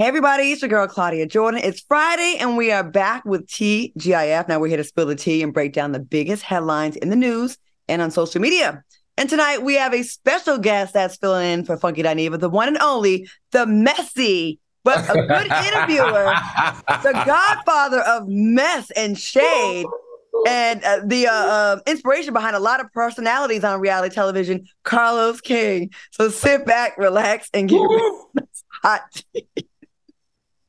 Hey everybody, it's your girl Claudia Jordan. It's Friday and we are back with TGIF. Now we're here to spill the tea and break down the biggest headlines in the news and on social media. And tonight we have a special guest that's filling in for Funky Dineva, the one and only, the messy, but a good interviewer, the godfather of mess and shade, and uh, the uh, uh, inspiration behind a lot of personalities on reality television, Carlos King. So sit back, relax, and get hot tea.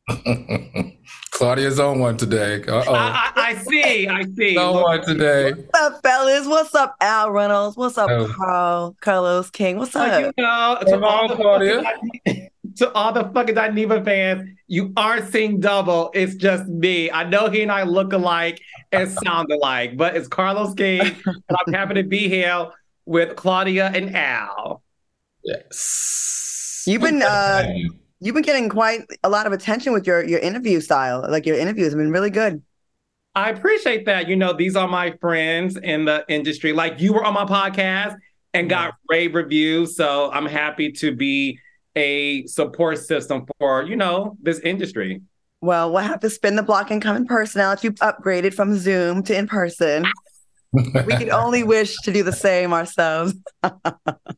Claudia's on one today. Uh-oh. I, I, I see. I see. on one today. What's up, fellas? What's up, Al Reynolds? What's up, oh. Carl Carlos King? What's up? Well, you know, to all, the Claudia. Fucking, to all the fucking Dineva fans, you aren't seeing double. It's just me. I know he and I look alike and sound alike, but it's Carlos King, and I'm happy to be here with Claudia and Al. Yes. You've been uh you've been getting quite a lot of attention with your your interview style. Like your interviews have been really good. I appreciate that. You know, these are my friends in the industry. Like you were on my podcast and got rave reviews. So I'm happy to be a support system for, you know, this industry. Well, we'll have to spin the block and come in person now that you've upgraded from Zoom to in person. we can only wish to do the same ourselves.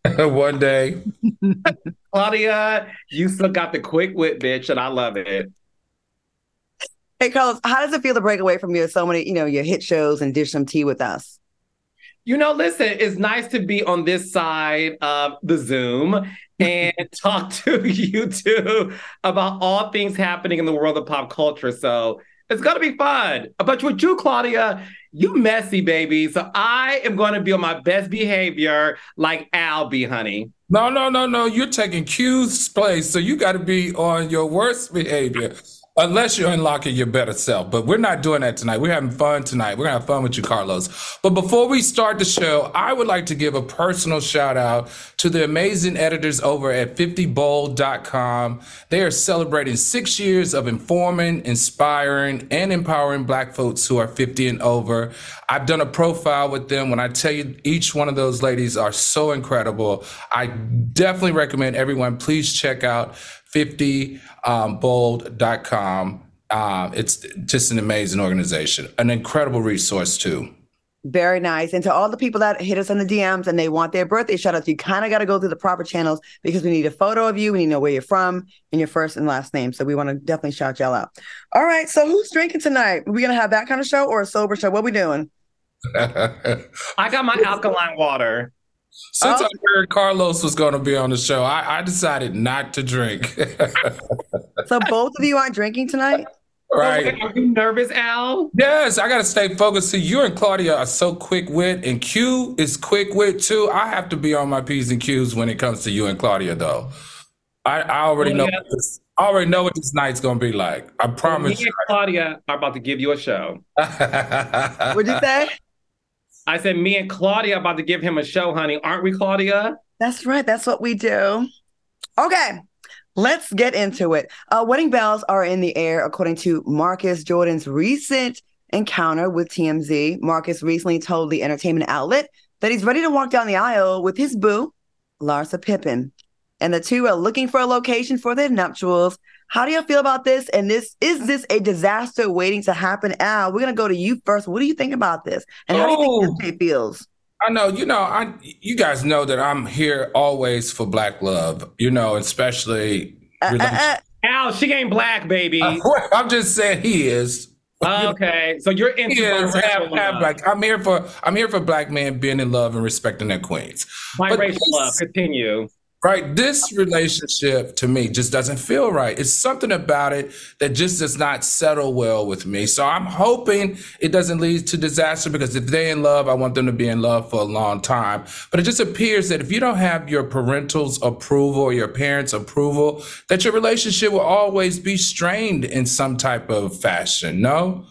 One day. Claudia, you still got the quick wit, bitch, and I love it. Hey, Carlos, how does it feel to break away from your so many, you know, your hit shows and dish some tea with us? You know, listen, it's nice to be on this side of the Zoom and talk to you two about all things happening in the world of pop culture. So it's gonna be fun. But with you, Claudia, you messy baby. So I am gonna be on my best behavior, like Al be, honey. No, no, no, no. You're taking Q's place, so you got to be on your worst behavior. Unless you're unlocking your better self. But we're not doing that tonight. We're having fun tonight. We're going to have fun with you, Carlos. But before we start the show, I would like to give a personal shout out to the amazing editors over at 50bold.com. They are celebrating six years of informing, inspiring, and empowering Black folks who are 50 and over. I've done a profile with them. When I tell you, each one of those ladies are so incredible. I definitely recommend everyone please check out 50bold.com. Um, uh, it's just an amazing organization, an incredible resource too. Very nice. And to all the people that hit us in the DMs and they want their birthday shout outs, you kind of got to go through the proper channels because we need a photo of you. We need to know where you're from and your first and last name. So we want to definitely shout y'all out. All right. So who's drinking tonight? Are we going to have that kind of show or a sober show? What we doing? I got my alkaline water. Since oh. I heard Carlos was going to be on the show, I, I decided not to drink. so both of you aren't drinking tonight? Right. are you nervous, Al? Yes, I got to stay focused. See, you and Claudia are so quick wit, and Q is quick wit too. I have to be on my P's and Q's when it comes to you and Claudia, though. I, I already oh, know. Yeah. This, I already know what this night's gonna be like. I promise. me and Claudia are about to give you a show. What'd you say? I said, me and Claudia about to give him a show, honey. Aren't we, Claudia? That's right. That's what we do. Okay. Let's get into it. Uh, wedding bells are in the air, according to Marcus Jordan's recent encounter with TMZ. Marcus recently told the entertainment outlet that he's ready to walk down the aisle with his boo, Larsa Pippen. And the two are looking for a location for their nuptials how do you feel about this? And this is this a disaster waiting to happen? Al, we're gonna go to you first. What do you think about this? And how oh, do you think this feels? I know, you know, I you guys know that I'm here always for black love, you know, especially uh, uh, uh. Al, she ain't black, baby. I'm just saying he is. okay, so you're into have, have black. I'm here for I'm here for black men being in love and respecting their queens. My Biracial love. Continue. Right. This relationship to me just doesn't feel right. It's something about it that just does not settle well with me. So I'm hoping it doesn't lead to disaster because if they're in love, I want them to be in love for a long time. But it just appears that if you don't have your parental's approval or your parents' approval, that your relationship will always be strained in some type of fashion. No?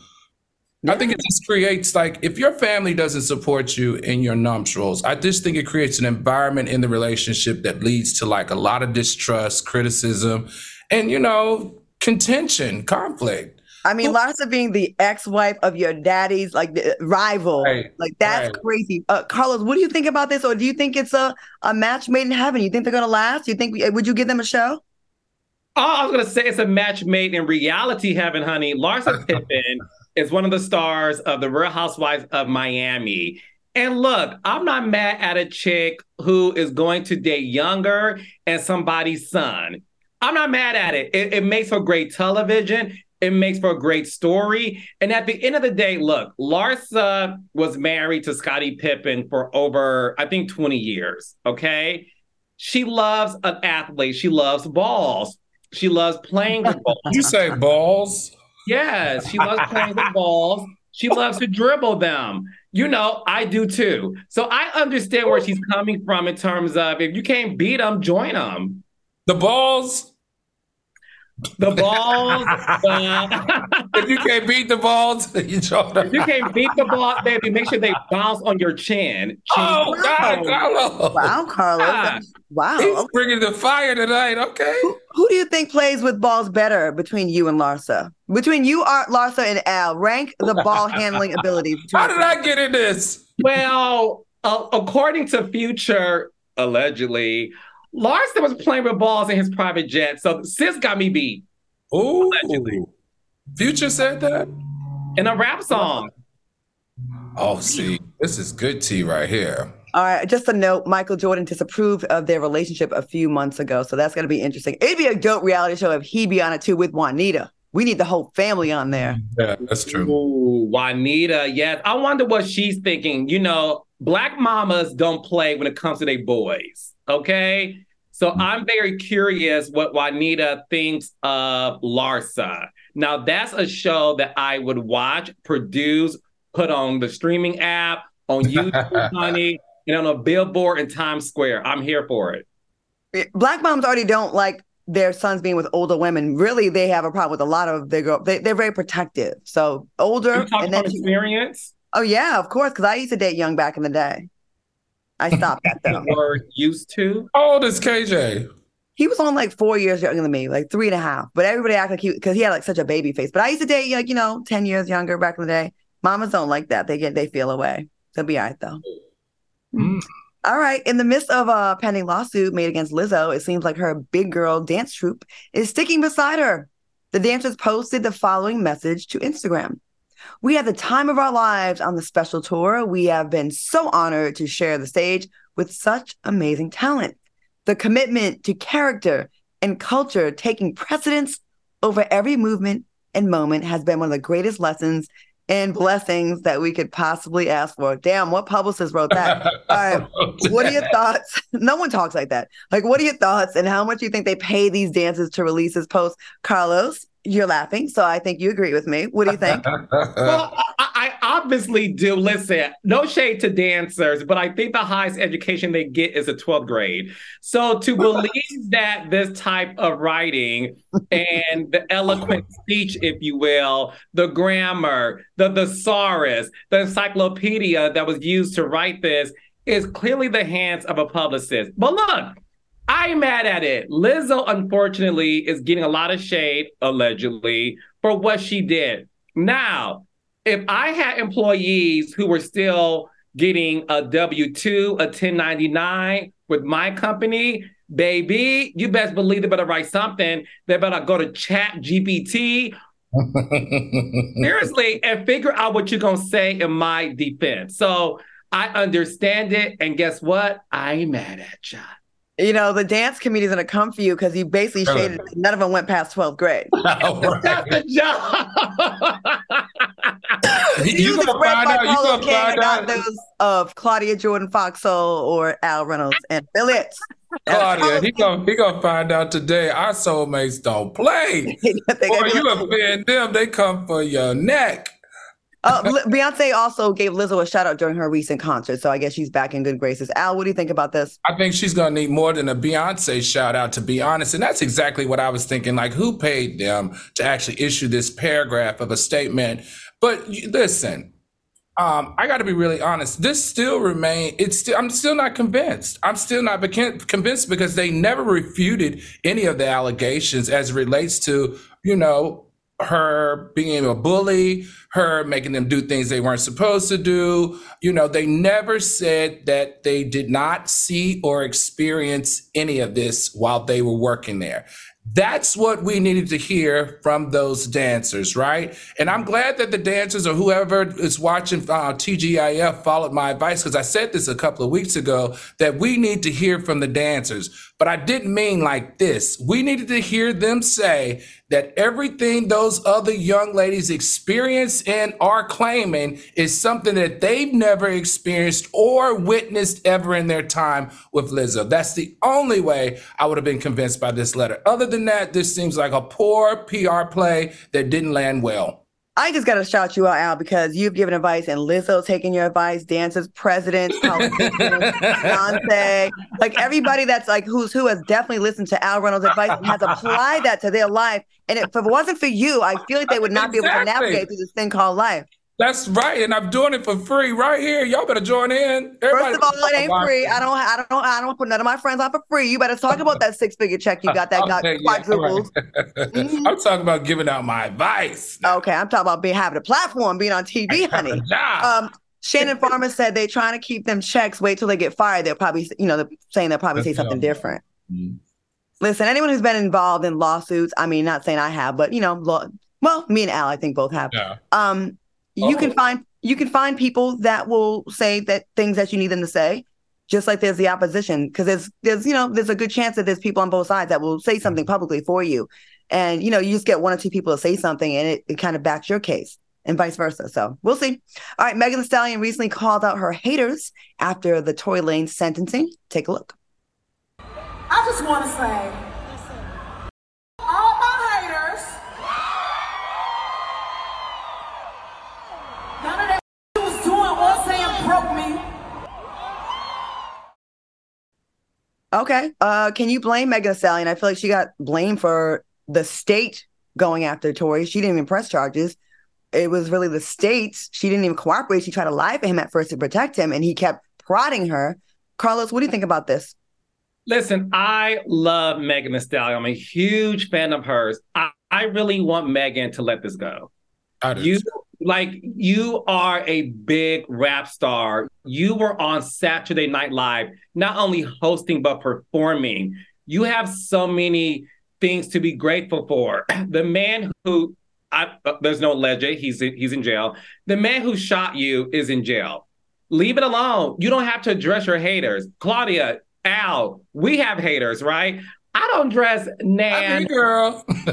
I think it just creates like if your family doesn't support you in your nuptials, I just think it creates an environment in the relationship that leads to like a lot of distrust, criticism, and you know, contention, conflict. I mean, well, Larsa being the ex-wife of your daddy's like rival, right, like that's right. crazy. Uh, Carlos, what do you think about this, or do you think it's a a match made in heaven? You think they're gonna last? You think would you give them a show? Oh, I was gonna say it's a match made in reality heaven, honey. Larsa Pippen is one of the stars of the Real Housewives of Miami. And look, I'm not mad at a chick who is going to date younger and somebody's son. I'm not mad at it. It, it makes for great television. It makes for a great story. And at the end of the day, look, Larsa was married to Scottie Pippen for over, I think, 20 years. Okay. She loves an athlete. She loves balls. She loves playing. You say balls? Yes, she loves playing with balls. She loves to dribble them. You know, I do too. So I understand where she's coming from in terms of if you can't beat them, join them. The balls the balls. uh, if you can't beat the balls, you If you can't beat the ball, baby, make sure they bounce on your chin. chin. Oh, God, Carlos. Wow, Carlos. Yeah. Wow. He's okay. bringing the fire tonight. Okay. Who, who, do you think plays with balls better between you and Larsa? Between you, Art, Larsa, and Al, rank the ball handling abilities. How did I get in this? Well, uh, according to Future, allegedly, Larsa was playing with balls in his private jet, so sis got me beat. Oh, Future said that in a rap song. Oh, see, this is good tea right here. All right, just a note: Michael Jordan disapproved of their relationship a few months ago, so that's going to be interesting. It'd be a dope reality show if he be on it too with Juanita. We need the whole family on there. Yeah, that's true. Ooh, Juanita, yes. I wonder what she's thinking. You know, black mamas don't play when it comes to their boys. Okay. So mm-hmm. I'm very curious what Juanita thinks of Larsa. Now, that's a show that I would watch, produce, put on the streaming app, on YouTube, honey, and on a billboard in Times Square. I'm here for it. Black moms already don't like their sons being with older women. Really, they have a problem with a lot of their girl. They, are very protective. So older and then experience. Oh yeah, of course. Because I used to date young back in the day. I stopped that though. Were used to. How old is KJ? He was on like four years younger than me, like three and a half. But everybody acted like he because he had like such a baby face. But I used to date like you know ten years younger back in the day. Mamas don't like that. They get they feel away. They'll be all right though. Mm. All right. In the midst of a pending lawsuit made against Lizzo, it seems like her big girl dance troupe is sticking beside her. The dancers posted the following message to Instagram. We had the time of our lives on the special tour. We have been so honored to share the stage with such amazing talent. The commitment to character and culture taking precedence over every movement and moment has been one of the greatest lessons and blessings that we could possibly ask for. Damn, what publicist wrote that? All right. What are your thoughts? No one talks like that. Like, what are your thoughts and how much do you think they pay these dancers to release this post? Carlos, you're laughing, so I think you agree with me. What do you think? well, I, I, obviously do. Listen, no shade to dancers, but I think the highest education they get is a 12th grade. So to believe that this type of writing and the eloquent speech, if you will, the grammar, the thesaurus, the encyclopedia that was used to write this is clearly the hands of a publicist. But look, I'm mad at it. Lizzo, unfortunately, is getting a lot of shade, allegedly, for what she did. Now, if I had employees who were still getting a W 2, a 1099 with my company, baby, you best believe they better write something. They better go to Chat GPT. Seriously, and figure out what you're going to say in my defense. So I understand it. And guess what? I'm mad at you you know, the dance committee is going to come for you because you basically shaded none of them went past 12th grade. Oh, That's the job. you, you gonna find out. You gonna find out those of Claudia Jordan Foxxole or Al Reynolds and Phillips. Claudia, he gonna he gonna find out today. Our soulmates don't play. or you offend them, they come for your neck. Uh, Beyonce also gave Lizzo a shout out during her recent concert, so I guess she's back in good graces. Al, what do you think about this? I think she's gonna need more than a Beyonce shout out, to be honest, and that's exactly what I was thinking. Like, who paid them to actually issue this paragraph of a statement? But listen, um, I got to be really honest. This still remain. It's still. I'm still not convinced. I'm still not beca- convinced because they never refuted any of the allegations as it relates to you know her being a bully, her making them do things they weren't supposed to do. You know, they never said that they did not see or experience any of this while they were working there. That's what we needed to hear from those dancers, right? And I'm glad that the dancers or whoever is watching uh, TGIF followed my advice because I said this a couple of weeks ago that we need to hear from the dancers. But I didn't mean like this. We needed to hear them say that everything those other young ladies experience and are claiming is something that they've never experienced or witnessed ever in their time with Lizzo. That's the only way I would have been convinced by this letter. Other than that, this seems like a poor PR play that didn't land well. I just got to shout you out, Al, because you've given advice and Lizzo taking your advice, dancers, presidents, politicians, Beyonce, like everybody that's like who's who has definitely listened to Al Reynolds' advice and has applied that to their life. And if it wasn't for you, I feel like they would not exactly. be able to navigate through this thing called life. That's right, and I'm doing it for free right here. Y'all better join in. Everybody First of all, it ain't free. I don't, I don't, I don't put none of my friends on for free. You better talk about that six figure check you got that got okay, quadrupled. Yeah, right. mm-hmm. I'm talking about giving out my advice. Okay, I'm talking about being having a platform, being on TV, honey. Um, Shannon Farmer said they're trying to keep them checks. Wait till they get fired. They'll probably, you know, they're saying they'll probably say something different. Mm-hmm. Listen, anyone who's been involved in lawsuits, I mean, not saying I have, but you know, law, well, me and Al, I think both have. Yeah. Um, you oh. can find you can find people that will say that things that you need them to say just like there's the opposition because there's there's you know there's a good chance that there's people on both sides that will say mm-hmm. something publicly for you. And you know you just get one or two people to say something and it, it kind of backs your case and vice versa. So we'll see. All right megan Thee stallion recently called out her haters after the tory Lanez sentencing. Take a look. I just want to say Okay. Uh, can you blame Megan Thee Stallion? I feel like she got blamed for the state going after Tory. She didn't even press charges. It was really the states. She didn't even cooperate. She tried to lie for him at first to protect him, and he kept prodding her. Carlos, what do you think about this? Listen, I love Megan Thee Stallion. I'm a huge fan of hers. I, I really want Megan to let this go. You like you are a big rap star. You were on Saturday Night Live, not only hosting but performing. You have so many things to be grateful for. The man who I, uh, there's no legend. He's in, he's in jail. The man who shot you is in jail. Leave it alone. You don't have to address your haters. Claudia, Al, we have haters, right? I don't dress nan. girl.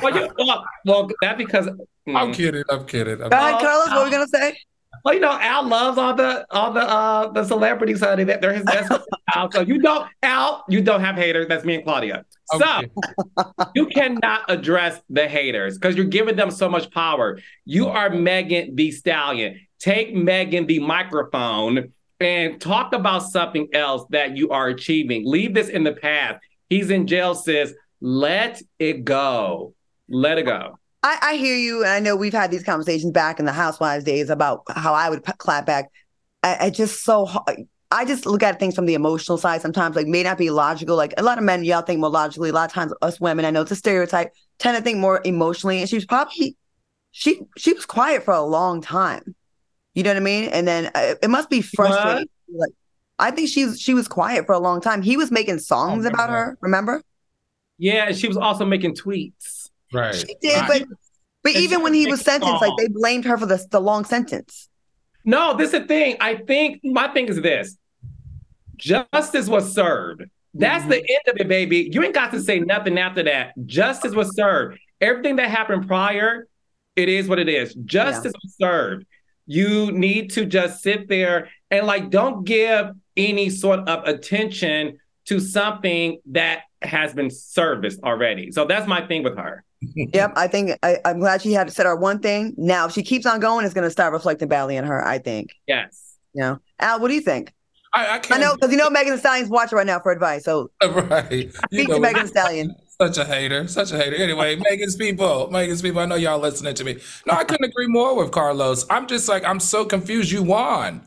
well, you, well, well, that because mm. I'm kidding. I'm kidding. I'm Go ahead, Carlos. What are we gonna say? Well, you know, Al loves all the all the uh the celebrities, honey. That they're his best Al. So you don't, Al, you don't have haters. That's me and Claudia. Okay. So you cannot address the haters because you're giving them so much power. You are Megan Thee Stallion. Take Megan the microphone and talk about something else that you are achieving. Leave this in the past. He's in jail, says, Let it go. Let it go. I, I hear you. And I know we've had these conversations back in the Housewives days about how I would p- clap back. I, I just so I just look at things from the emotional side sometimes, like may not be logical. Like a lot of men, y'all think more logically. A lot of times, us women, I know it's a stereotype, tend to think more emotionally. And she was probably she she was quiet for a long time. You know what I mean? And then uh, it must be frustrating. What? Like I think she's she was quiet for a long time. He was making songs about her. Remember? Yeah, she was also making tweets. Right. She did, but but even when he was sentenced, like they blamed her for the the long sentence. No, this is the thing. I think my thing is this: justice was served. That's mm-hmm. the end of it, baby. You ain't got to say nothing after that. Justice was served. Everything that happened prior, it is what it is. Justice yeah. was served. You need to just sit there and like don't give any sort of attention to something that has been serviced already. So that's my thing with her. yep, I think I, am glad she had said her one thing. Now, if she keeps on going, it's going to start reflecting badly on her. I think. Yes. You know, Al, what do you think? I, I, I know because you know Megan Thee Stallion's watching right now for advice. So right, speak know, to Megan Thee Stallion. Such a hater, such a hater. Anyway, Megan's people, Megan's people. I know y'all listening to me. No, I couldn't agree more with Carlos. I'm just like I'm so confused. You won.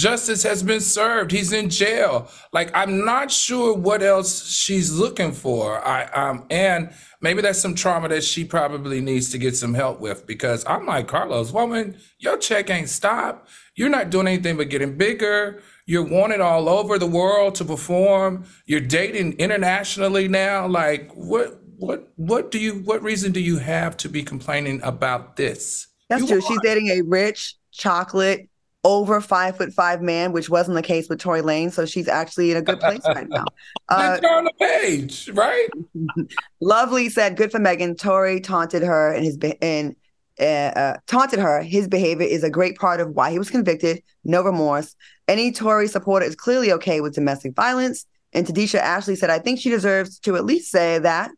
Justice has been served. He's in jail. Like I'm not sure what else she's looking for. I um and maybe that's some trauma that she probably needs to get some help with because I'm like Carlos, woman, your check ain't stopped. You're not doing anything but getting bigger. You're wanted all over the world to perform. You're dating internationally now. Like what what what do you what reason do you have to be complaining about this? That's You true. She's dating a rich, chocolate, over five foot five man, which wasn't the case with Tory Lanez. So she's actually in a good place right now. Uh, turn the page, right? Lovely said, "Good for Megan." Tory taunted her and his be- and uh, uh, taunted her. His behavior is a great part of why he was convicted. No remorse. Any Tory supporter is clearly okay with domestic violence. And Tadisha Ashley said, "I think she deserves to at least say that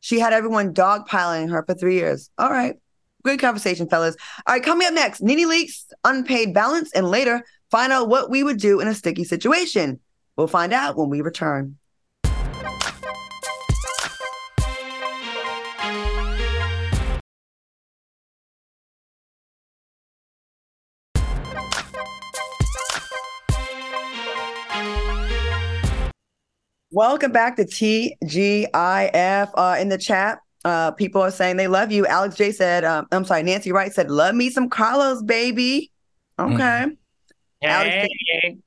she had everyone dogpiling her for three years." All right, good conversation, fellas. All right, coming up next, Nene Leakes unpaid balance, and later find out what we would do in a sticky situation. We'll find out when we return. Welcome back to TGIF. Uh, in the chat, uh, people are saying they love you. Alex J said, um, I'm sorry, Nancy Wright said, love me some Carlos, baby. Okay. Alex, Hey.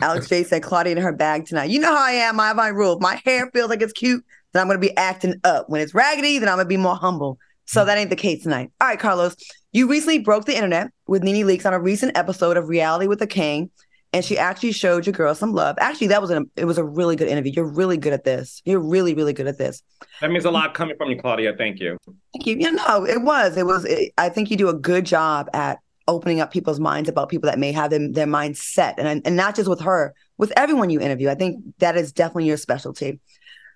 Alex J said, Claudia in her bag tonight. You know how I am. I have my rule. If my hair feels like it's cute, then I'm going to be acting up. When it's raggedy, then I'm going to be more humble. So that ain't the case tonight. All right, Carlos, you recently broke the internet with Nene Leakes on a recent episode of Reality with the King. And she actually showed your girl some love. Actually, that was a it was a really good interview. You're really good at this. You're really, really good at this. That means a lot coming from you, Claudia. Thank you. Thank you. You know, it was. It was. It, I think you do a good job at opening up people's minds about people that may have them, their minds set, and and not just with her, with everyone you interview. I think that is definitely your specialty.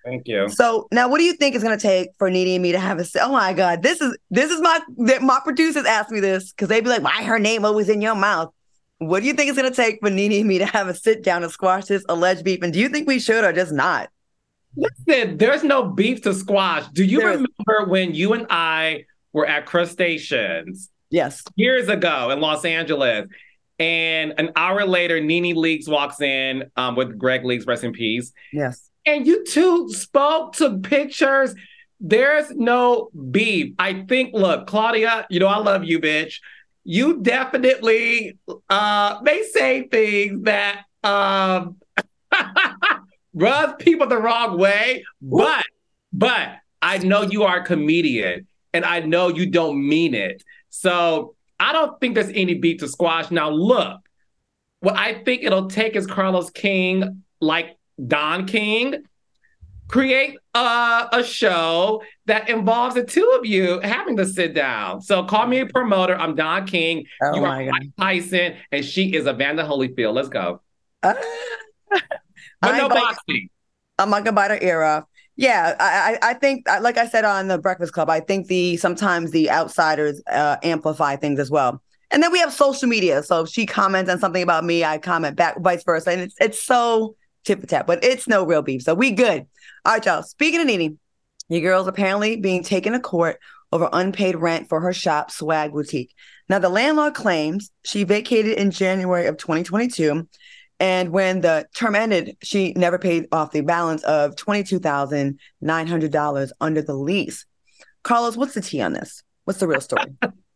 Thank you. So now, what do you think is going to take for Nene and me to have a? Oh my God, this is this is my my producers asked me this because they'd be like, "Why her name always in your mouth?" What do you think it's going to take for Nene and me to have a sit down and squash this alleged beef? And do you think we should or just not? Listen, there's no beef to squash. Do you There is- remember when you and I were at Crustaceans Yes. years ago in Los Angeles? And an hour later, Nene Leakes walks in um, with Greg Leakes, rest in peace. Yes. And you two spoke, took pictures. There's no beef. I think, look, Claudia, you know, I love you, bitch. You definitely uh may say things that um rub people the wrong way, but but I know you are a comedian and I know you don't mean it. So I don't think there's any beef to squash. Now look, what I think it'll take is Carlos King, like Don King, create a, a show that involves the two of you having to sit down. So call me a promoter. I'm Don King. Oh you my are. Mike Tyson, and she is Evander Holyfield. Let's go. Uh, But I no boxing. I'm not gonna bite her ear off. Yeah, I, I I think, like I said on the Breakfast Club, I think the sometimes the outsiders uh, amplify things as well. And then we have social media. So if she comments on something about me, I comment back, vice versa, and it's it's so tip for tap, but it's no real beef. So we good. All right, y'all. Speaking of Nene, your girl's apparently being taken to court over unpaid rent for her shop, Swag Boutique. Now, the landlord claims she vacated in January of 2022. And when the term ended, she never paid off the balance of $22,900 under the lease. Carlos, what's the tea on this? What's the real story?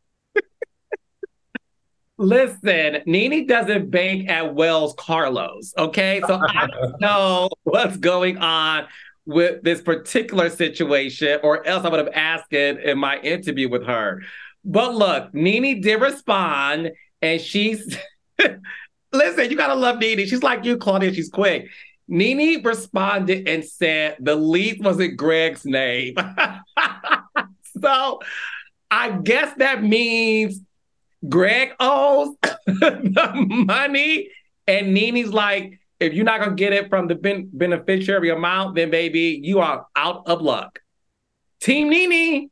Listen, Nene doesn't bank at Wells Carlos. Okay. So I don't know what's going on with this particular situation, or else I would have asked it in my interview with her. But look, Nene did respond, and she's listen, you gotta love Nene. She's like you, Claudia, she's quick. Nene responded and said the lease wasn't Greg's name. so I guess that means Greg owes the money, and Nene's like, if you're not gonna get it from the ben- beneficiary amount, then baby, you are out of luck. Team Nene.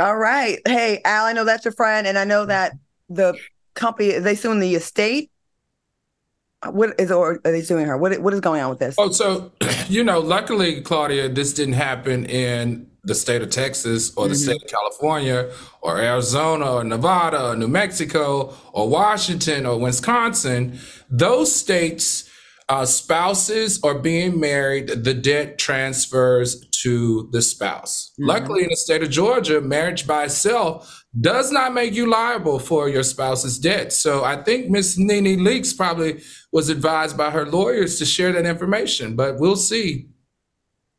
All right. Hey, Al, I know that's your friend, and I know that the company, are they suing the estate? What is, or are they suing her? What, what is going on with this? Oh, so you know, luckily, Claudia, this didn't happen in the state of Texas or the state of California or Arizona or Nevada or New Mexico or Washington or Wisconsin. Those states, uh, spouses are being married, the debt transfers to the spouse. Luckily, in the state of Georgia, marriage by itself does not make you liable for your spouse's debt. So I think Miss Nene Leakes probably was advised by her lawyers to share that information, but we'll see.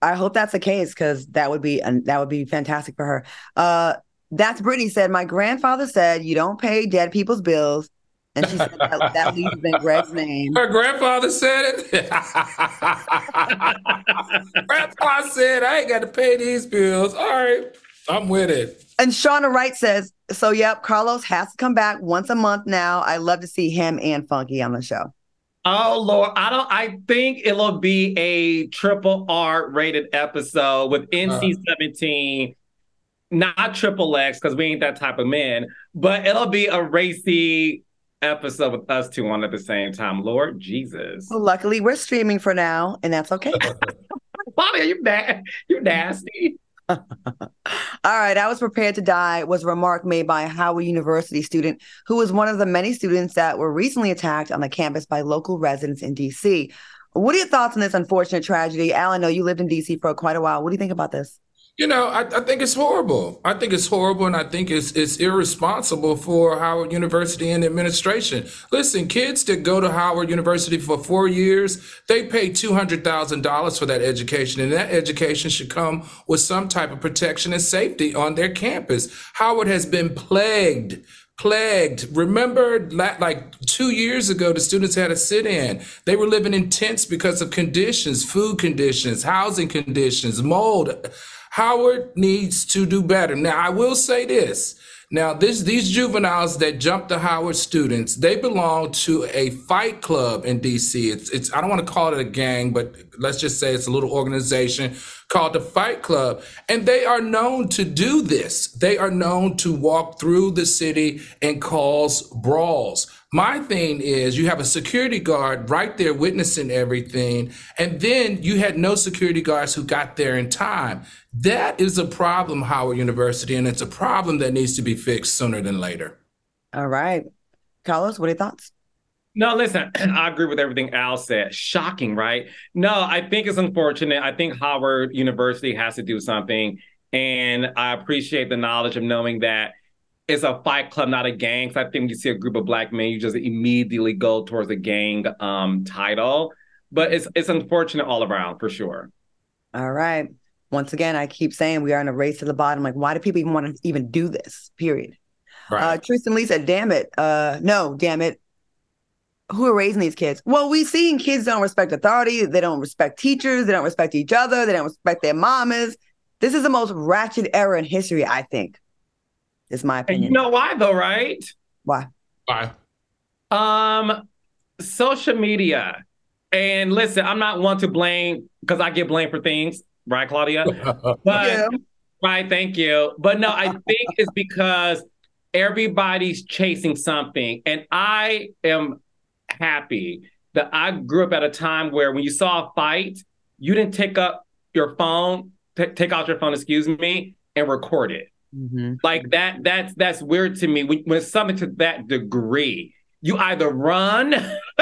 I hope that's the case because that would be that would be fantastic for her. Uh, that's Brittany said. My grandfather said you don't pay dead people's bills, and she said that, that leaves in Greg's name. Her grandfather said it. Grandpa said I ain't got to pay these bills. All right, I'm with it. And Shauna Wright says, so yep, Carlos has to come back once a month now. I love to see him and Funky on the show. Oh Lord, I don't. I think it'll be a triple R rated episode with uh-huh. NC seventeen, not triple X because we ain't that type of men. But it'll be a racy episode with us two on at the same time. Lord Jesus. Well, luckily we're streaming for now, and that's okay. Bobby, are you na- you nasty. All right, I was prepared to die was a remark made by a Howard University student who was one of the many students that were recently attacked on the campus by local residents in DC. What are your thoughts on this unfortunate tragedy? Al, I know you lived in DC for quite a while. What do you think about this? You know, I, I, think it's horrible. I think it's horrible, and I think it's it's irresponsible for Howard University and administration. Listen, kids that go to Howard University for four years, they pay two hundred thousand dollars for that education, and that education should come with some type of protection and safety on their campus. Howard has been plagued plagued. Remember, like two years ago, the students had a sit in. They were living in tents because of conditions, food conditions, housing conditions, mold. Howard needs to do better. Now, I will say this. Now, this these juveniles that jumped the Howard students, they belong to a fight club in DC. It's it's I don't want to call it a gang, but let's just say it's a little organization called the Fight Club. And they are known to do this. They are known to walk through the city and cause brawls. My thing is, you have a security guard right there witnessing everything, and then you had no security guards who got there in time. That is a problem, Howard University, and it's a problem that needs to be fixed sooner than later. All right. Carlos, what are your thoughts? No, listen, I agree with everything Al said. Shocking, right? No, I think it's unfortunate. I think Howard University has to do something. And I appreciate the knowledge of knowing that it's a fight club, not a gang. So I think when you see a group of black men, you just immediately go towards a gang um, title. But it's it's unfortunate all around for sure. All right. Once again, I keep saying we are in a race to the bottom. Like, why do people even want to even do this? Period. Right. Uh, Tristan Lee said, "Damn it, uh, no, damn it, who are raising these kids? Well, we've seen kids don't respect authority. They don't respect teachers. They don't respect each other. They don't respect their mamas. This is the most ratchet era in history, I think. Is my opinion. And you know why though, right? Why? Why? Um, social media. And listen, I'm not one to blame because I get blamed for things, right, Claudia? But yeah. right, thank you. But no, I think it's because everybody's chasing something, and I am happy that I grew up at a time where when you saw a fight, you didn't take up your phone, t- take out your phone, excuse me, and record it. Mm-hmm. Like that, that's that's weird to me. When, when something to that degree, you either run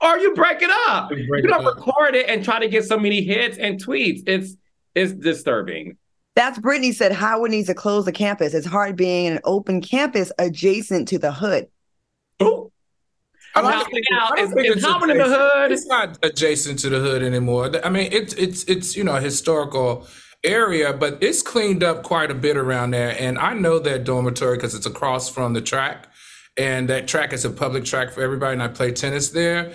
or you break it up. You, you don't record it and try to get so many hits and tweets. It's it's disturbing. That's Brittany said Howard needs to close the campus. It's hard being an open campus adjacent to the hood. Oh, I don't think, now, I don't think it's, it's in the hood. It's not adjacent to the hood anymore. I mean, it's it's it's you know historical area, but it's cleaned up quite a bit around there. And I know that dormitory because it's across from the track, and that track is a public track for everybody. And I play tennis there.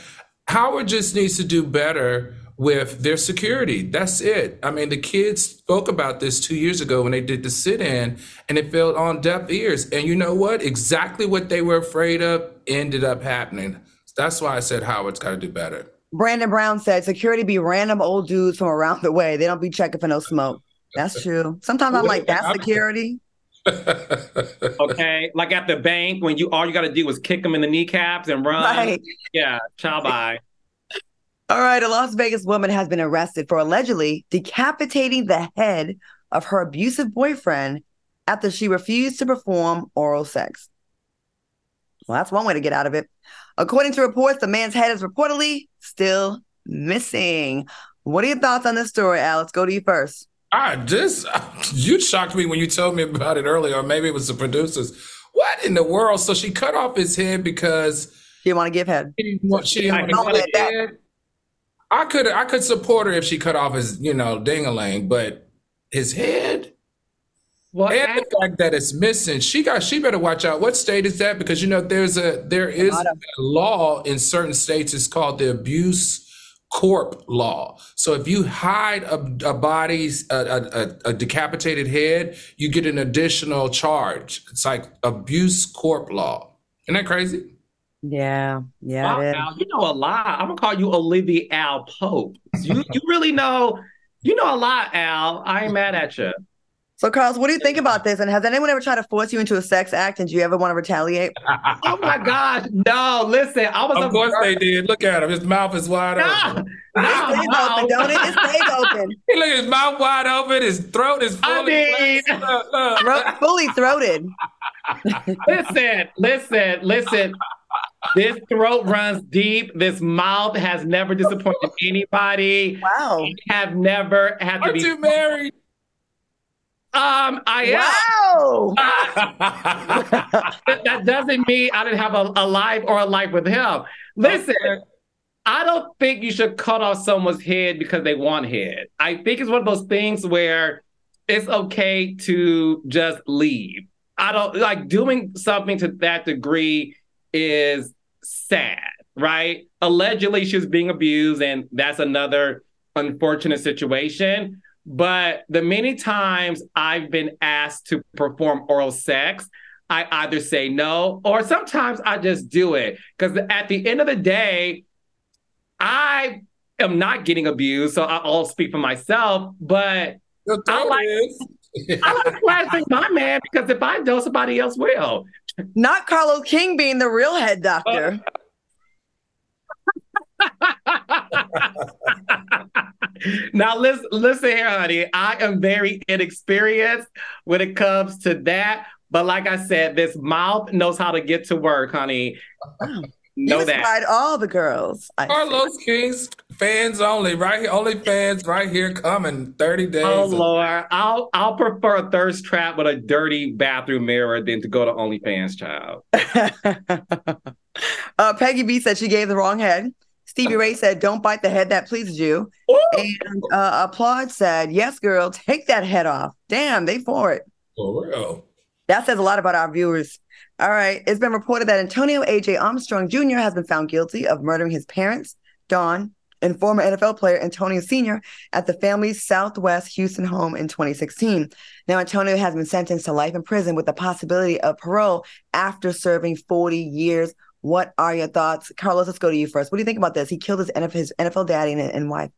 Howard just needs to do better with their security. That's it. I mean, the kids spoke about this two years ago when they did the sit in, and it fell on deaf ears. And you know what? Exactly what they were afraid of ended up happening. That's why I said Howard's got to do better. Brandon Brown said security be random old dudes from around the way. They don't be checking for no smoke. That's true. Sometimes I'm like, that's security. okay, like at the bank when you all you got to do is kick them in the kneecaps and run. Right. Yeah, ciao bye. All right, a Las Vegas woman has been arrested for allegedly decapitating the head of her abusive boyfriend after she refused to perform oral sex. Well, that's one way to get out of it. According to reports, the man's head is reportedly still missing. What are your thoughts on this story, Alex? Go to you first. I just you shocked me when you told me about it earlier, or maybe it was the producers. What in the world? So she cut off his head because she didn't want to give head. She didn't want, she didn't want to give head. I could I could support her if she cut off his, you know, dingaling, but his head. Well, and the fact that it's missing, she got she better watch out. What state is that? Because you know there's a there is a law in certain states. It's called the abuse corp law. So if you hide a, a body's a, a, a, decapitated head, you get an additional charge. It's like abuse corp law. Isn't that crazy? Yeah, yeah. Wow, Al, you know a lot. I'm gonna call you Olivia Al Pope. You you really know you know a lot, Al. I ain't mad at you. So, Carlos, what do you think about this? And has anyone ever tried to force you into a sex act? And do you ever want to retaliate? oh my gosh, no! Listen, I was. Of course they did. Look at him; his mouth is wide open. No, it stays no. open, don't it? It stays open. look at his mouth wide open. His throat is fully, I mean, look, look. Throat, fully throated. listen, listen, listen. This throat runs deep. This mouth has never disappointed anybody. Wow. have never had to Are be. you married? Um, I wow. am. that doesn't mean I didn't have a, a life or a life with him. Listen. I don't think you should cut off someone's head because they want head. I think it's one of those things where it's okay to just leave. I don't like doing something to that degree is sad, right? Allegedly, she was being abused, and that's another unfortunate situation. But the many times I've been asked to perform oral sex, I either say no or sometimes I just do it. Because at the end of the day, I am not getting abused. So I'll speak for myself. But I like, I like flashing my man because if I don't, somebody else will. Not Carlos King being the real head doctor. now listen, listen here, honey. I am very inexperienced when it comes to that. But like I said, this mouth knows how to get to work, honey. Know you that. all the girls. I Carlos see. King's fans only, right here. Only fans right here coming 30 days. Oh Lord. I'll I'll prefer a thirst trap with a dirty bathroom mirror than to go to OnlyFans, child. uh, Peggy B said she gave the wrong head. Stevie Ray said, "Dawn't bite the head that pleases you." Ooh. And uh, Applaud said, "Yes, girl, take that head off." Damn, they for it. For real. That says a lot about our viewers. All right, it's been reported that Antonio A.J. Armstrong Jr. has been found guilty of murdering his parents, Don, and former NFL player Antonio Sr. at the family's Southwest Houston home in 2016. Now, Antonio has been sentenced to life in prison with the possibility of parole after serving 40 years what are your thoughts? Carlos, let's go to you first. What do you think about this? He killed his NFL, his NFL daddy and, and wife.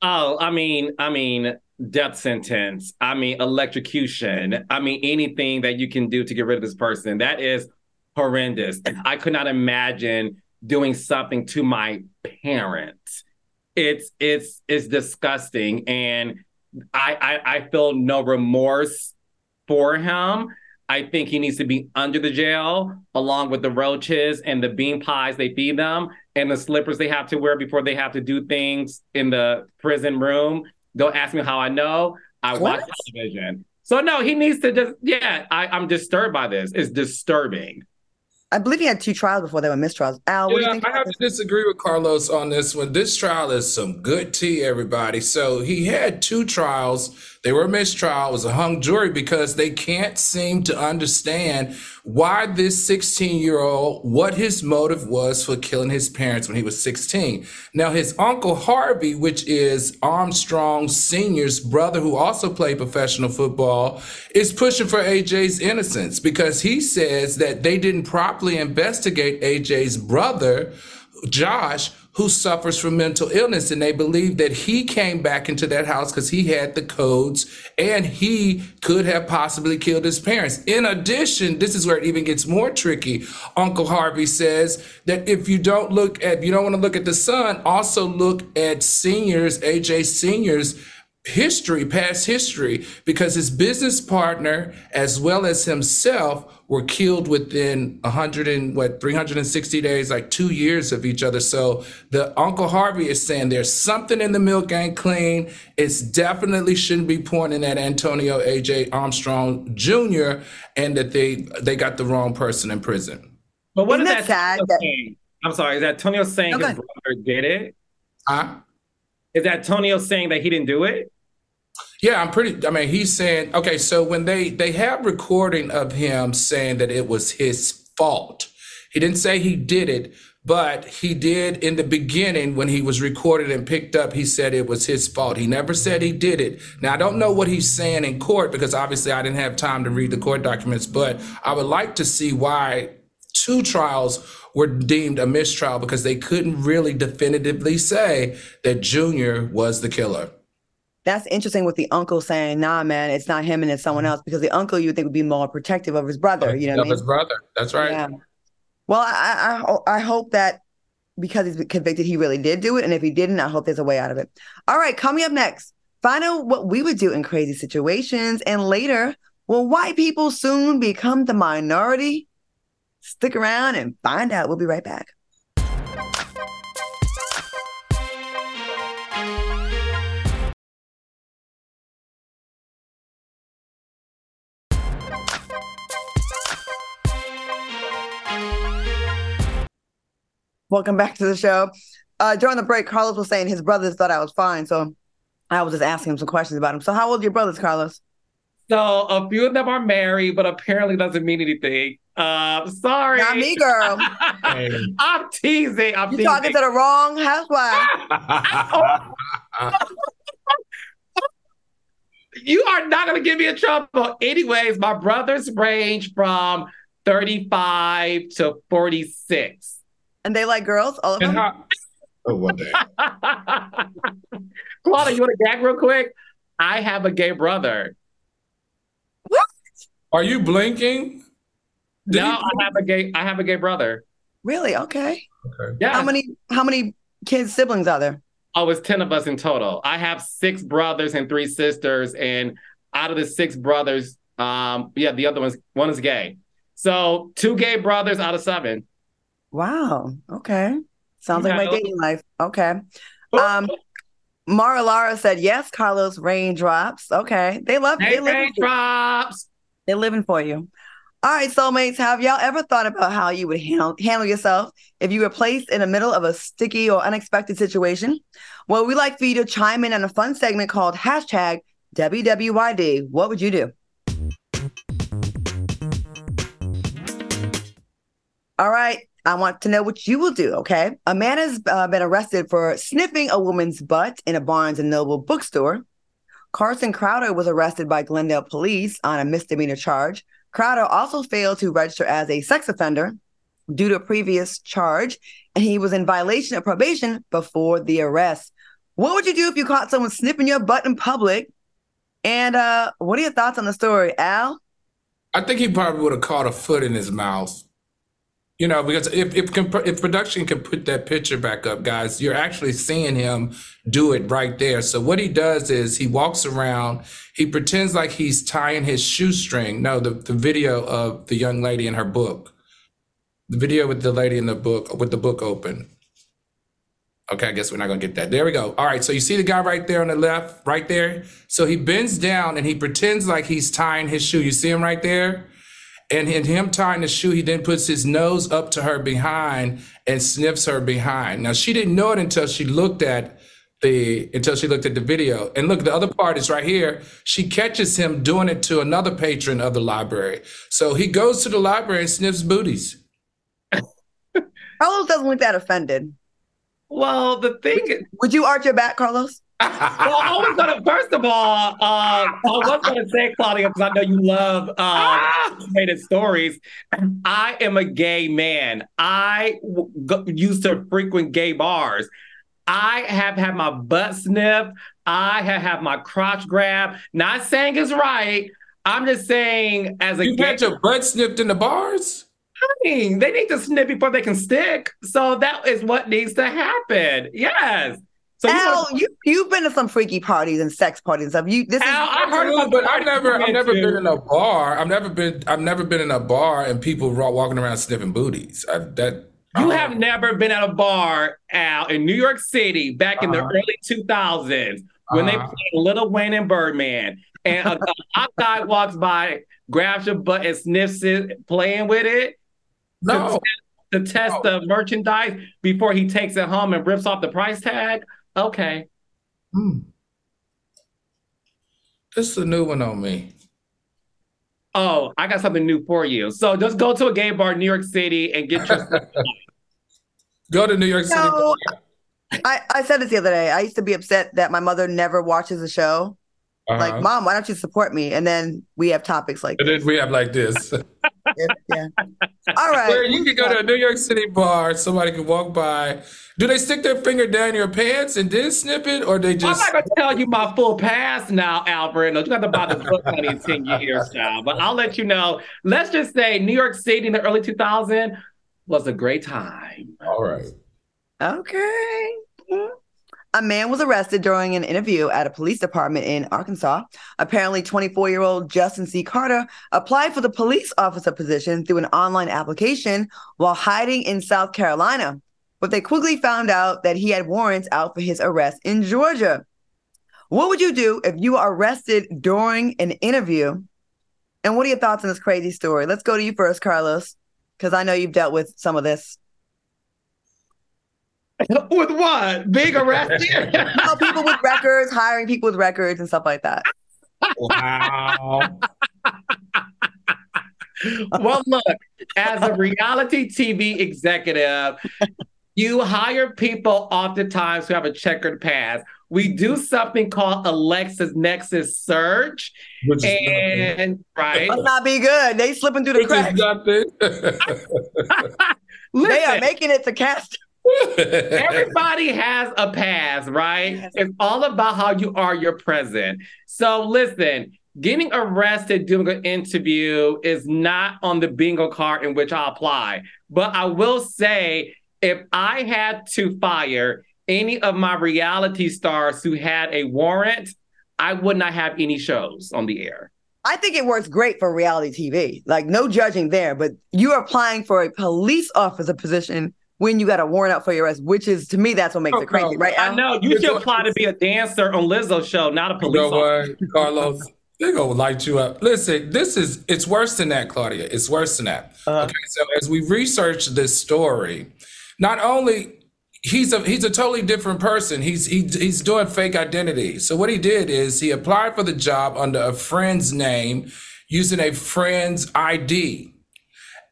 Oh, I mean, I mean, death sentence. I mean, electrocution. I mean, anything that you can do to get rid of this person. That is horrendous. I could not imagine doing something to my parents. It's it's it's disgusting, and I I, I feel no remorse for him. I think he needs to be under the jail, along with the roaches and the bean pies they feed them, and the slippers they have to wear before they have to do things in the prison room. Don't ask me how I know. I what? watch television. So no, he needs to just yeah. I, I'm disturbed by this. It's disturbing. I believe he had two trials before they were mistrials. Al, what yeah, do you think? I have to disagree with Carlos on this one. This trial is some good tea, everybody. So he had two trials. They were a mistrial. It was a hung jury because they can't seem to understand why this 16 year old, what his motive was for killing his parents when he was 16. Now, his uncle Harvey, which is Armstrong Sr.'s brother, who also played professional football, is pushing for AJ's innocence because he says that they didn't properly investigate AJ's brother, Josh, who suffers from mental illness. And they believe that he came back into that house because he had the codes and he could have possibly killed his parents. In addition, this is where it even gets more tricky. Uncle Harvey says that if you don't look at, you don't want to look at the son, also look at seniors, AJ seniors history, past history, because his business partner, as well as himself, were killed within 100 and what 360 days, like two years of each other. So the Uncle Harvey is saying there's something in the milk ain't clean. It's definitely shouldn't be pointing at Antonio AJ Armstrong Jr. and that they they got the wrong person in prison. But what Isn't is that, sad? That... I'm sorry, is that Antonio saying okay. his brother did it? Huh? Is that Antonio saying that he didn't do it? Yeah, I'm pretty. I mean, he's saying okay. So when they they have recording of him saying that it was his fault, he didn't say he did it, but he did in the beginning when he was recorded and picked up. He said it was his fault. He never said he did it. Now I don't know what he's saying in court because obviously I didn't have time to read the court documents, but I would like to see why two trials were deemed a mistrial because they couldn't really definitively say that Junior was the killer. That's interesting with the uncle saying, nah, man, it's not him and it's someone else because the uncle you would think would be more protective of his brother. You know what I mean? His brother. That's right. Yeah. Well, I, I, I hope that because he's convicted, he really did do it. And if he didn't, I hope there's a way out of it. All right, coming up next, find out what we would do in crazy situations. And later, will white people soon become the minority? Stick around and find out. We'll be right back. Welcome back to the show. Uh, during the break, Carlos was saying his brothers thought I was fine, so I was just asking him some questions about him. So, how old are your brothers, Carlos? So, a few of them are married, but apparently doesn't mean anything. Uh, sorry, not me, girl. I'm teasing. I'm you teasing. talking to the wrong housewife. you are not going to give me in trouble. Anyways, my brothers range from 35 to 46. And they like girls, all of them? How- oh, one day. Claudia, you want to gag real quick? I have a gay brother. What? Are you blinking? Did no, you- I have a gay. I have a gay brother. Really? Okay. Okay. Yeah. How many? How many kids siblings are there? Oh, it's ten of us in total. I have six brothers and three sisters, and out of the six brothers, um, yeah, the other one's one is gay. So two gay brothers out of seven. Wow. Okay. Sounds like my dating life. Okay. Um, Mara Lara said yes. Carlos raindrops. Okay, they love. Hey, they live raindrops. They're living for you. All right, soulmates. Have y'all ever thought about how you would handle handle yourself if you were placed in the middle of a sticky or unexpected situation? Well, we'd like for you to chime in on a fun segment called hashtag WWYD. What would you do? All right. I want to know what you will do. Okay. A man has uh, been arrested for sniffing a woman's butt in a Barnes and Noble bookstore. Carson Crowder was arrested by Glendale police on a misdemeanor charge. Crowder also failed to register as a sex offender due to a previous charge, and he was in violation of probation before the arrest. What would you do if you caught someone sniffing your butt in public? And uh, what are your thoughts on the story, Al? I think he probably would have caught a foot in his mouth. You know, because if if if production can put that picture back up, guys, you're actually seeing him do it right there. So what he does is he walks around, he pretends like he's tying his shoestring. No, the, the video of the young lady in her book. The video with the lady in the book with the book open. Okay, I guess we're not gonna get that. There we go. All right, so you see the guy right there on the left, right there. So he bends down and he pretends like he's tying his shoe. You see him right there? And in him tying the shoe, he then puts his nose up to her behind and sniffs her behind. Now she didn't know it until she looked at the until she looked at the video. And look, the other part is right here. She catches him doing it to another patron of the library. So he goes to the library and sniffs booties. Carlos doesn't look that offended. Well, the thing would you arch your back, Carlos? Well, I was gonna first of all, uh, I was gonna say, Claudia, because I know you love uh, stories. I am a gay man. I w- used to frequent gay bars. I have had my butt sniffed. I have had my crotch grabbed. Not saying it's right. I'm just saying, as a you gay- had your butt sniffed in the bars. I mean, they need to sniff before they can stick. So that is what needs to happen. Yes. So Al, you, you have been to some freaky parties and sex parties and stuff. You this Al, is I heard about, but I've never I've never been in a bar. I've never been I've never been in a bar and people walking around sniffing booties. I, that you have never been at a bar, Al, in New York City back uh-huh. in the uh-huh. early 2000s when uh-huh. they played Lil Wayne and Birdman, and a, a hot guy walks by, grabs your butt, and sniffs it, playing with it. No. To, to test no. the merchandise before he takes it home and rips off the price tag. Okay. This is a new one on me. Oh, I got something new for you. So just go to a gay bar in New York City and get your. Go to New York City. No, I, I said this the other day. I used to be upset that my mother never watches a show. Like, Uh-huh. mom, why don't you support me? And then we have topics like And this. then we have like this. Yeah. All right. Where you can go to a New York City bar, somebody can walk by. Do they stick their finger down your pants and then snip it, or they just? I'm not gonna tell you my full past now, Albert. No, you got to buy the book, honey, in 10 years, child. But I'll let you know. Let's just say New York City in the early 2000s was a great time. All right. Okay. Mm-hmm. A man was arrested during an interview at a police department in Arkansas. Apparently, 24 year old Justin C. Carter applied for the police officer position through an online application while hiding in South Carolina. But they quickly found out that he had warrants out for his arrest in Georgia. What would you do if you were arrested during an interview? And what are your thoughts on this crazy story? Let's go to you first, Carlos, because I know you've dealt with some of this. With what? Being arrested? know, people with records, hiring people with records and stuff like that. Wow. well, look, as a reality TV executive, you hire people oftentimes who have a checkered past. We do something called a LexisNexis search, Which is and right, Must not be good. They slipping through the Which cracks. is nothing. They are making it to cast. Everybody has a past, right? It's all about how you are your present. So listen, getting arrested doing an interview is not on the bingo card in which I apply. But I will say, if I had to fire any of my reality stars who had a warrant, I would not have any shows on the air. I think it works great for reality TV. Like no judging there, but you're applying for a police officer position when you got a warrant out for your arrest, which is to me that's what makes Oh, it crazy, no. right? I Al? know you should apply to be a dancer on Lizzo's show, not a You police know officer. what, Carlos? They're gonna light you up. Listen, this is it's worse than that, Claudia. It's worse than that. Uh-huh. Okay, so as we research this story, not only he's a he's a totally different person. He's he, he's doing fake identity. So what he did is he applied for the job under a friend's name using a friend's ID.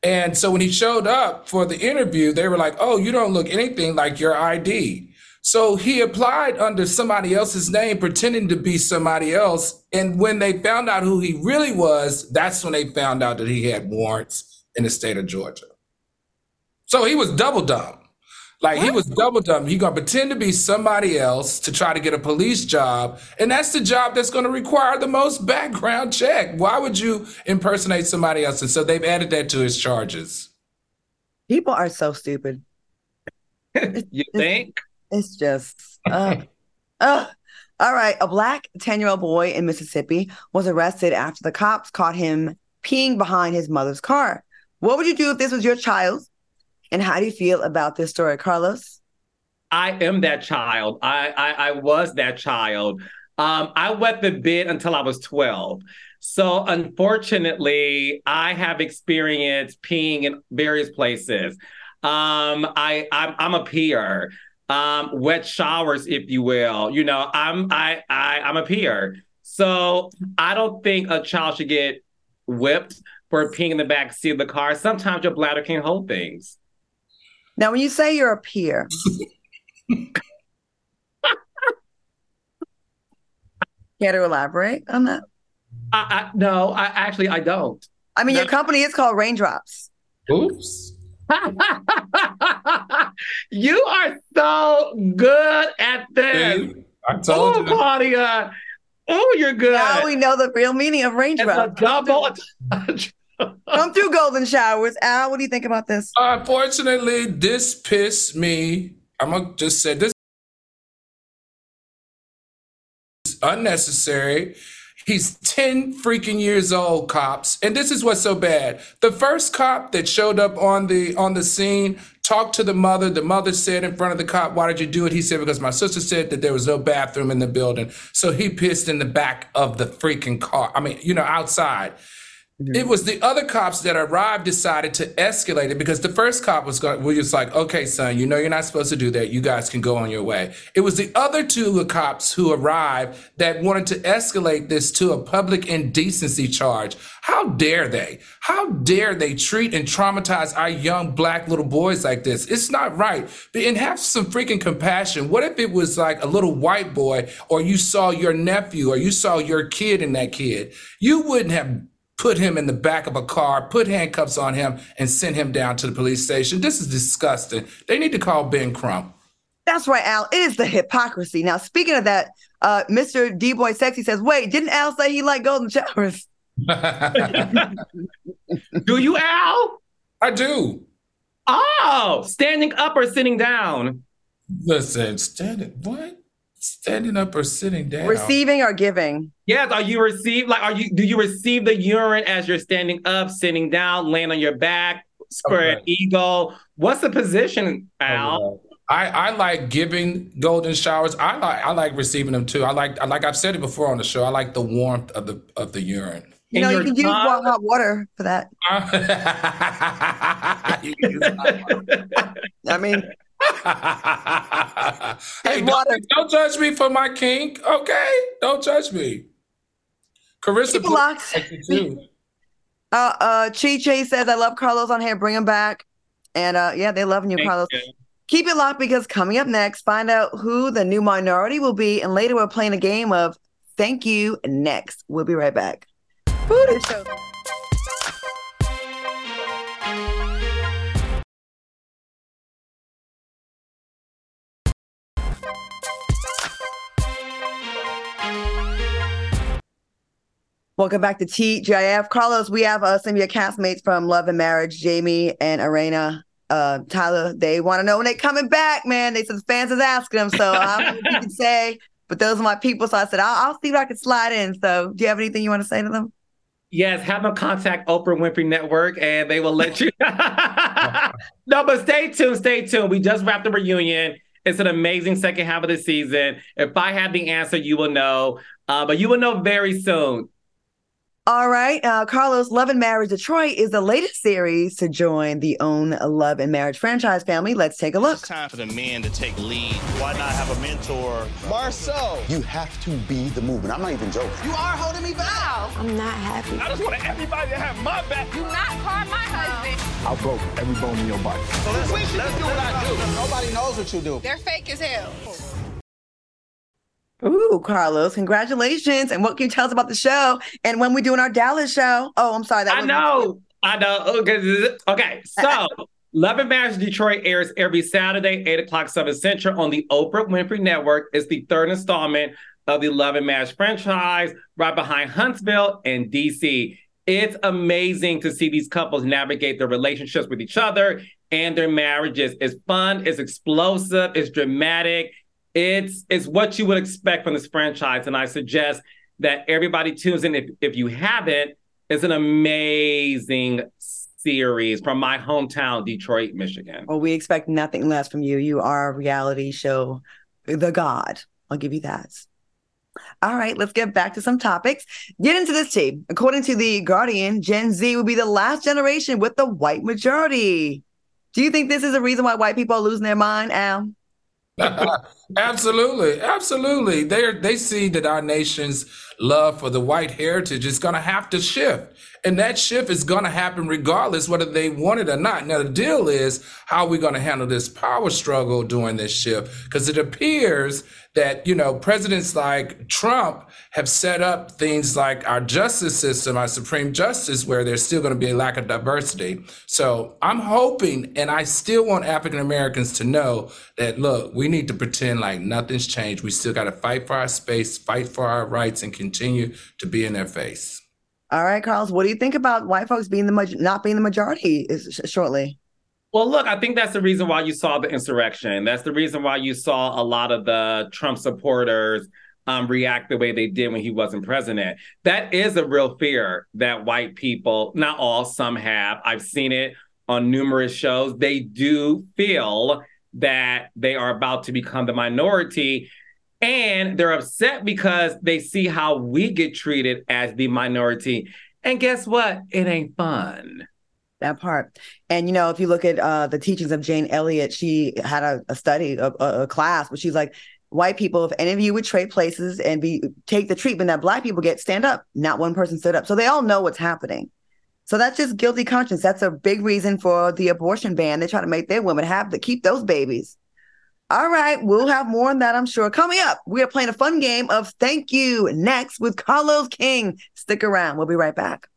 And so when he showed up for the interview, they were like, "Oh, you don't look anything like your ID." So he applied under somebody else's name, pretending to be somebody else. And when they found out who he really was, that's when they found out that he had warrants in the state of Georgia. So he was double dumb. Like he was double dumb. He gonna pretend to be somebody else to try to get a police job, and that's the job that's gonna require the most background check. Why would you impersonate somebody else? And so they've added that to his charges. People are so stupid. You think? It's just, uh, uh. All right. A black 10 year old boy in Mississippi was arrested after the cops caught him peeing behind his mother's car. What would you do if this was your child? And how do you feel about this story, Carlos? I am that child. I I, I was that child. Um, I wet the bed until I was 12. So unfortunately, I have experienced peeing in various places. Um, I I'm, I'm a peer. Um, wet showers, if you will. You know, I'm I I I'm a peer. So I don't think a child should get whipped for peeing in the back seat of the car. Sometimes your bladder can hold things. Now, when you say you're a peer, care to elaborate on that? I, I no, I actually I don't. I mean, your company is called Raindrops. Oops. you are so good at this. See? I told Oh, you. Claudia. Oh, you're good. Now we know the real meaning of it's a raindrops. double. Come through golden showers. Al, what do you think about this? Uh, Unfortunately, this pissed me. I'm gonna just say this is unnecessary. He's 10 freaking years old, cops. And this is what's so bad. The first cop that showed up on the on the scene talked to the mother. The mother said in front of the cop, Why did you do it? He said, Because my sister said that there was no bathroom in the building. So he pissed in the back of the freaking car. I mean, you know, outside. Mm-hmm. It was the other cops that arrived decided to escalate it because the first cop was going was just like, okay, son, you know you're not supposed to do that. You guys can go on your way. It was the other two cops who arrived that wanted to escalate this to a public indecency charge. How dare they? How dare they treat and traumatize our young black little boys like this? It's not right. And have some freaking compassion. What if it was like a little white boy, or you saw your nephew, or you saw your kid in that kid? You wouldn't have put him in the back of a car, put handcuffs on him, and send him down to the police station. This is disgusting. They need to call Ben Crump. That's right, Al. It is the hypocrisy. Now, speaking of that, uh, Mr. D Boy Sexy says, wait, didn't Al say he liked golden showers? do you, Al? I do. Oh, standing up or sitting down? Listen, standing, what? Standing up or sitting down? Receiving or giving? Yes. Are you receive like are you do you receive the urine as you're standing up, sitting down, laying on your back, spread okay. eagle? What's the position, Al? Okay. I, I like giving golden showers. I like I like receiving them too. I like I like I've said it before on the show. I like the warmth of the of the urine. You know, you can use hot water for that. I mean, hey, don't, don't, judge me for my kink, okay? Don't judge me. Carissa, locks. too. Uh, uh, Chi Chi says, "I love Carlos on here. Bring him back." And uh, yeah, they loving you, Thank Carlos. You. Keep it locked because coming up next, find out who the new minority will be, and later we're playing a game of Thank You Next. We'll be right back. Booty Welcome back to TGIF. Carlos, we have uh, some of your castmates from Love and Marriage, Jamie and Arena. Uh, Tyler, they want to know when they coming back, man. They said the fans is asking them, so I don't know what you can say, but those are my people. So I said, I'll, I'll see if I can slide in. So do you have anything you want to say to them? Yes, have them contact Oprah Winfrey Network and they will let you. no, but stay tuned, stay tuned. We just wrapped the reunion. It's an amazing second half of the season. If I have the answer, you will know. Uh, but you will know very soon. All right. Uh, Carlos, Love and Marriage Detroit is the latest series to join the OWN Love and Marriage franchise family. Let's take a look. It's time for the men to take lead. Why not have a mentor? Marcel. You have to be the movement. I'm not even joking. You are holding me back. I'm not happy. I just want everybody to have my back. Do not call my husband. I'll broke every bone in your body. So let's, let's do what I do. Nobody knows what you do. They're fake as hell. Ooh, Carlos, congratulations. And what can you tell us about the show? And when we doing our Dallas show? Oh, I'm sorry. That I know. I know. Oh, okay. Okay. So Love and Marriage Detroit airs every Saturday, 8 o'clock, 7 Central on the Oprah Winfrey Network. It's the third installment of the Love and Marriage franchise, right behind Huntsville and DC. It's amazing to see these couples navigate their relationships with each other and their marriages. It's fun, it's explosive, it's dramatic, it's it's what you would expect from this franchise, and I suggest that everybody tunes in. If if you haven't, it's an amazing series from my hometown, Detroit, Michigan. Well, we expect nothing less from you. You are a reality show, the God. I'll give you that. All right, let's get back to some topics. Get into this team. According to the Guardian, Gen Z will be the last generation with the white majority. Do you think this is a reason why white people are losing their mind, Al? absolutely, absolutely. They they see that our nation's love for the white heritage is going to have to shift, and that shift is going to happen regardless whether they want it or not. Now the deal is how are we going to handle this power struggle during this shift because it appears that you know presidents like Trump have set up things like our justice system, our Supreme Justice, where there's still going to be a lack of diversity. So I'm hoping, and I still want African Americans to know that look, we need to pretend like nothing's changed. We still got to fight for our space, fight for our rights, and continue to be in their face. All right, Carlos, what do you think about white folks being the not being the majority shortly? Well, look, I think that's the reason why you saw the insurrection. That's the reason why you saw a lot of the Trump supporters um, react the way they did when he wasn't president. That is a real fear that white people, not all, some have. I've seen it on numerous shows. They do feel that they are about to become the minority. And they're upset because they see how we get treated as the minority. And guess what? It ain't fun. That part. And you know, if you look at uh, the teachings of Jane Elliott, she had a, a study, a, a, class, but she's like, white people, if any of you would trade places and be take the treatment that black people get, stand up. Not one person stood up. So they all know what's happening. So that's just guilty conscience. That's a big reason for the abortion ban. They try to make their women have to keep those babies. All right, we'll have more on that, I'm sure. Coming up, we are playing a fun game of Thank You next with Carlos King. Stick around. We'll be right back.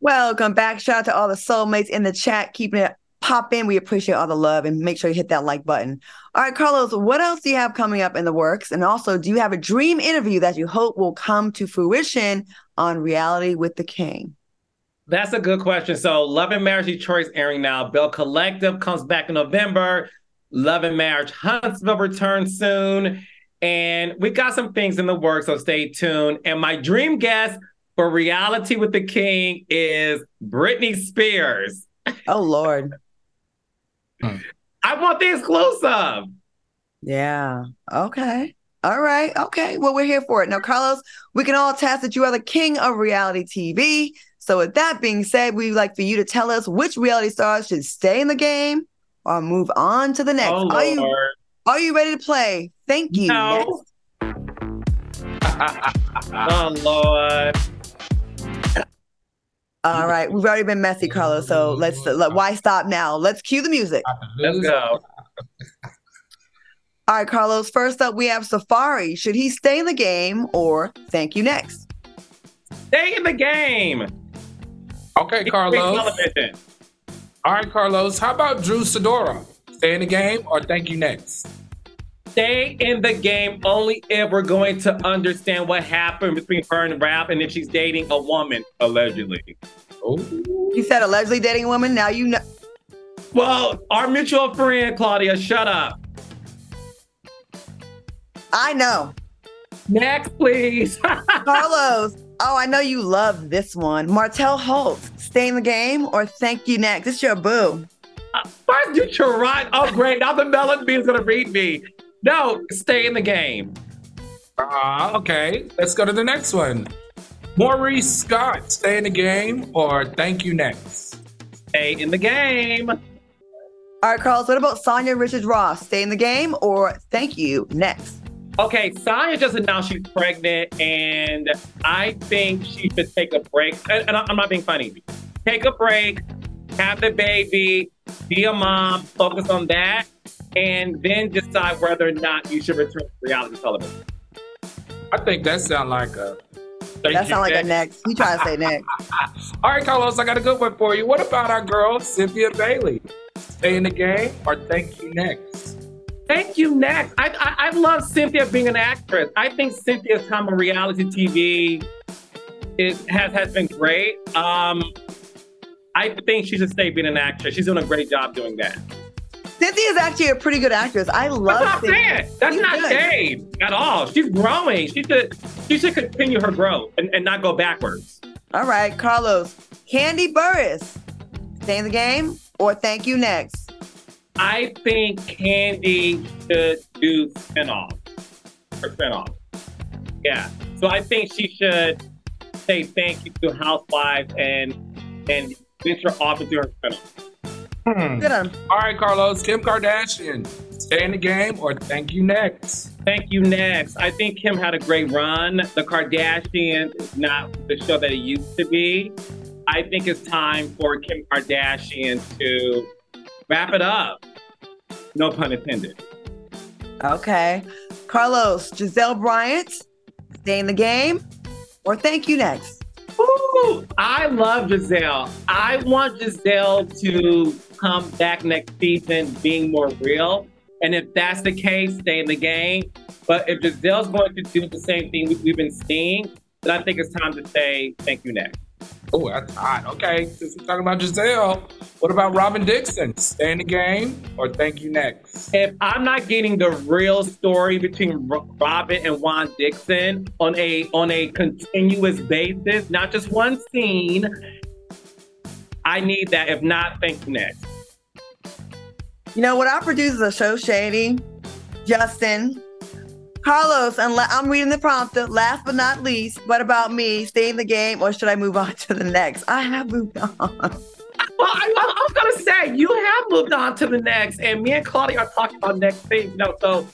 Welcome back. Shout out to all the soulmates in the chat, keeping it popping. We appreciate all the love and make sure you hit that like button. All right, Carlos, what else do you have coming up in the works? And also, do you have a dream interview that you hope will come to fruition on Reality with the King? That's a good question. So, Love and Marriage Detroit's airing now. Belle Collective comes back in November. Love and Marriage Huntsville returns soon. And we got some things in the works, so stay tuned. And my dream guest for Reality with the King is Britney Spears. Oh, Lord. Hmm. I want the exclusive. Yeah. Okay. All right. Okay. Well, we're here for it. Now, Carlos, we can all attest that you are the king of reality TV. So, with that being said, we'd like for you to tell us which reality stars should stay in the game or move on to the next. Oh, are you Lord. are you ready to play? Thank you. No. Oh, Lord. All right. We've already been messy, Carlos. So let's let, why stop now? Let's cue the music. Let's go. All right, Carlos. First up, we have Safari. Should he stay in the game or thank you next? Stay in the game. Okay, Carlos. All right, Carlos. How about Drew Sidora? Stay in the game or thank you next? Stay in the game only if we're going to understand what happened between her and Ralph and if she's dating a woman, allegedly. Oh, You said allegedly dating a woman. Now you know. Well, our mutual friend, Claudia, shut up. I know. Next, please. Carlos. Oh, I know you love this one. Martell Holt. Stay in the game or thank you next. It's your boo. Uh, First, you try. Oh, great. Now the melon bee is going to read me. No, stay in the game. uh, okay. Let's go to the next one. Maurice Scott, stay in the game or thank you next? Stay in the game. All right, Carlos. What about Sanya Richards-Ross? Stay in the game or thank you next? Okay, Sanya just announced she's pregnant, and I think she should take a break. And, and I'm not being funny. Take a break, have the baby, be a mom, focus on that, and then decide whether or not you should return to reality television. I think that sounds like a. thank That you sounds like a next. next. You try to say next. All right, Carlos, I got a good one for you. What about our girl, Cynthia Bailey? Stay in the game or thank you next? Thank you, next. I, I, I love Cynthia being an actress. I think Cynthia's time on reality TV is has, has been great. Um, I think she should stay being an actress. She's doing a great job doing that. Cynthia is actually a pretty good actress. I love what I'm Cynthia. saying. That's She's not good. shade at all. She's growing. She should she should continue her growth and, and not go backwards. All right, Carlos. Kandi Burruss. Stay in the game or thank you next? I think Kandi should do spinoff. Her spinoff. Yeah. So I think she should say thank you to Housewives and and venture off into her spinoff. Hmm. All right, Carlos, Kim Kardashian, stay in the game or thank you next? Thank you. Next, I think Kim had a great run. The Kardashians is not the show that it used to be. I think it's time for Kim Kardashian to wrap it up. No pun intended. Okay. Carlos, Gizelle Bryant. Stay in the game or thank you next? Ooh, I love Gizelle. I want Gizelle to come back next season being more real. And if that's the case, stay in the game. But if Gizelle's going to do the same thing we- we've been seeing, then I think it's time to say thank you next. Oh, that's hot. Okay, since we're talking about Gizelle, what about Robin Dixon? Stay in the game or thank you next? If I'm not getting the real story between Robin and Juan Dixon on a on a continuous basis, not just one scene, I need that. If not, thank you next. You know what? Our producers are so shady. Justin, Carlos, and la- I'm reading the prompter. Last but not least, what about me? Stay in the game, or should I move on to the next? I have moved on. Well, I, I was gonna say you have moved on to the next, and me and Claudia are talking about next things. You know, so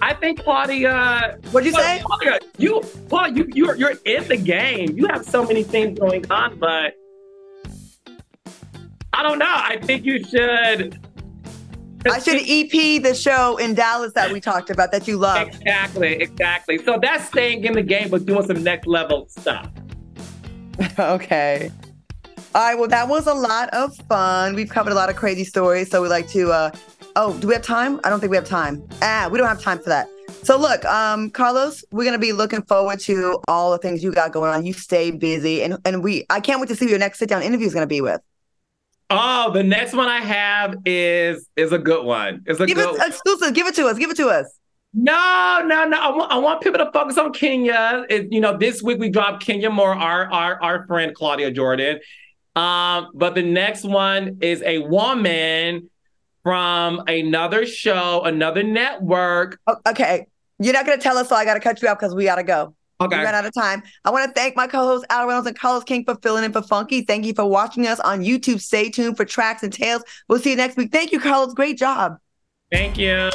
I think Claudia. What'd you say? Claudia, you, Claudia, you, you're you're in the game. You have so many things going on, but I don't know. I think you should. I should EP the show in Dallas that we talked about that you love. Exactly, exactly. So that's staying in the game, but doing some next level stuff. okay. All right. Well, that was a lot of fun. We've covered a lot of crazy stories, so we like to. uh Oh, do we have time? I don't think we have time. Ah, we don't have time for that. So look, um, Carlos, we're gonna be looking forward to all the things you got going on. You stay busy, and and we. I can't wait to see who your next sit down interview is gonna be with. Oh, the next one I have is is a good one. It's a Give good. it exclusive. Give it to us. Give it to us. No, no, no. I want, I want people to focus on Kenya. It, you know, this week we dropped Kenya Moore, our our our friend Claudia Jordan. Um, but the next one is a woman from another show, another network. Oh, okay, you're not gonna tell us, so I gotta cut you off because we gotta go. Okay. We ran out of time. I want to thank my co-hosts Al Reynolds and Carlos King for filling in for Funky. Thank you for watching us on YouTube. Stay tuned for tracks and tales. We'll see you next week. Thank you, Carlos. Great job. Thank you.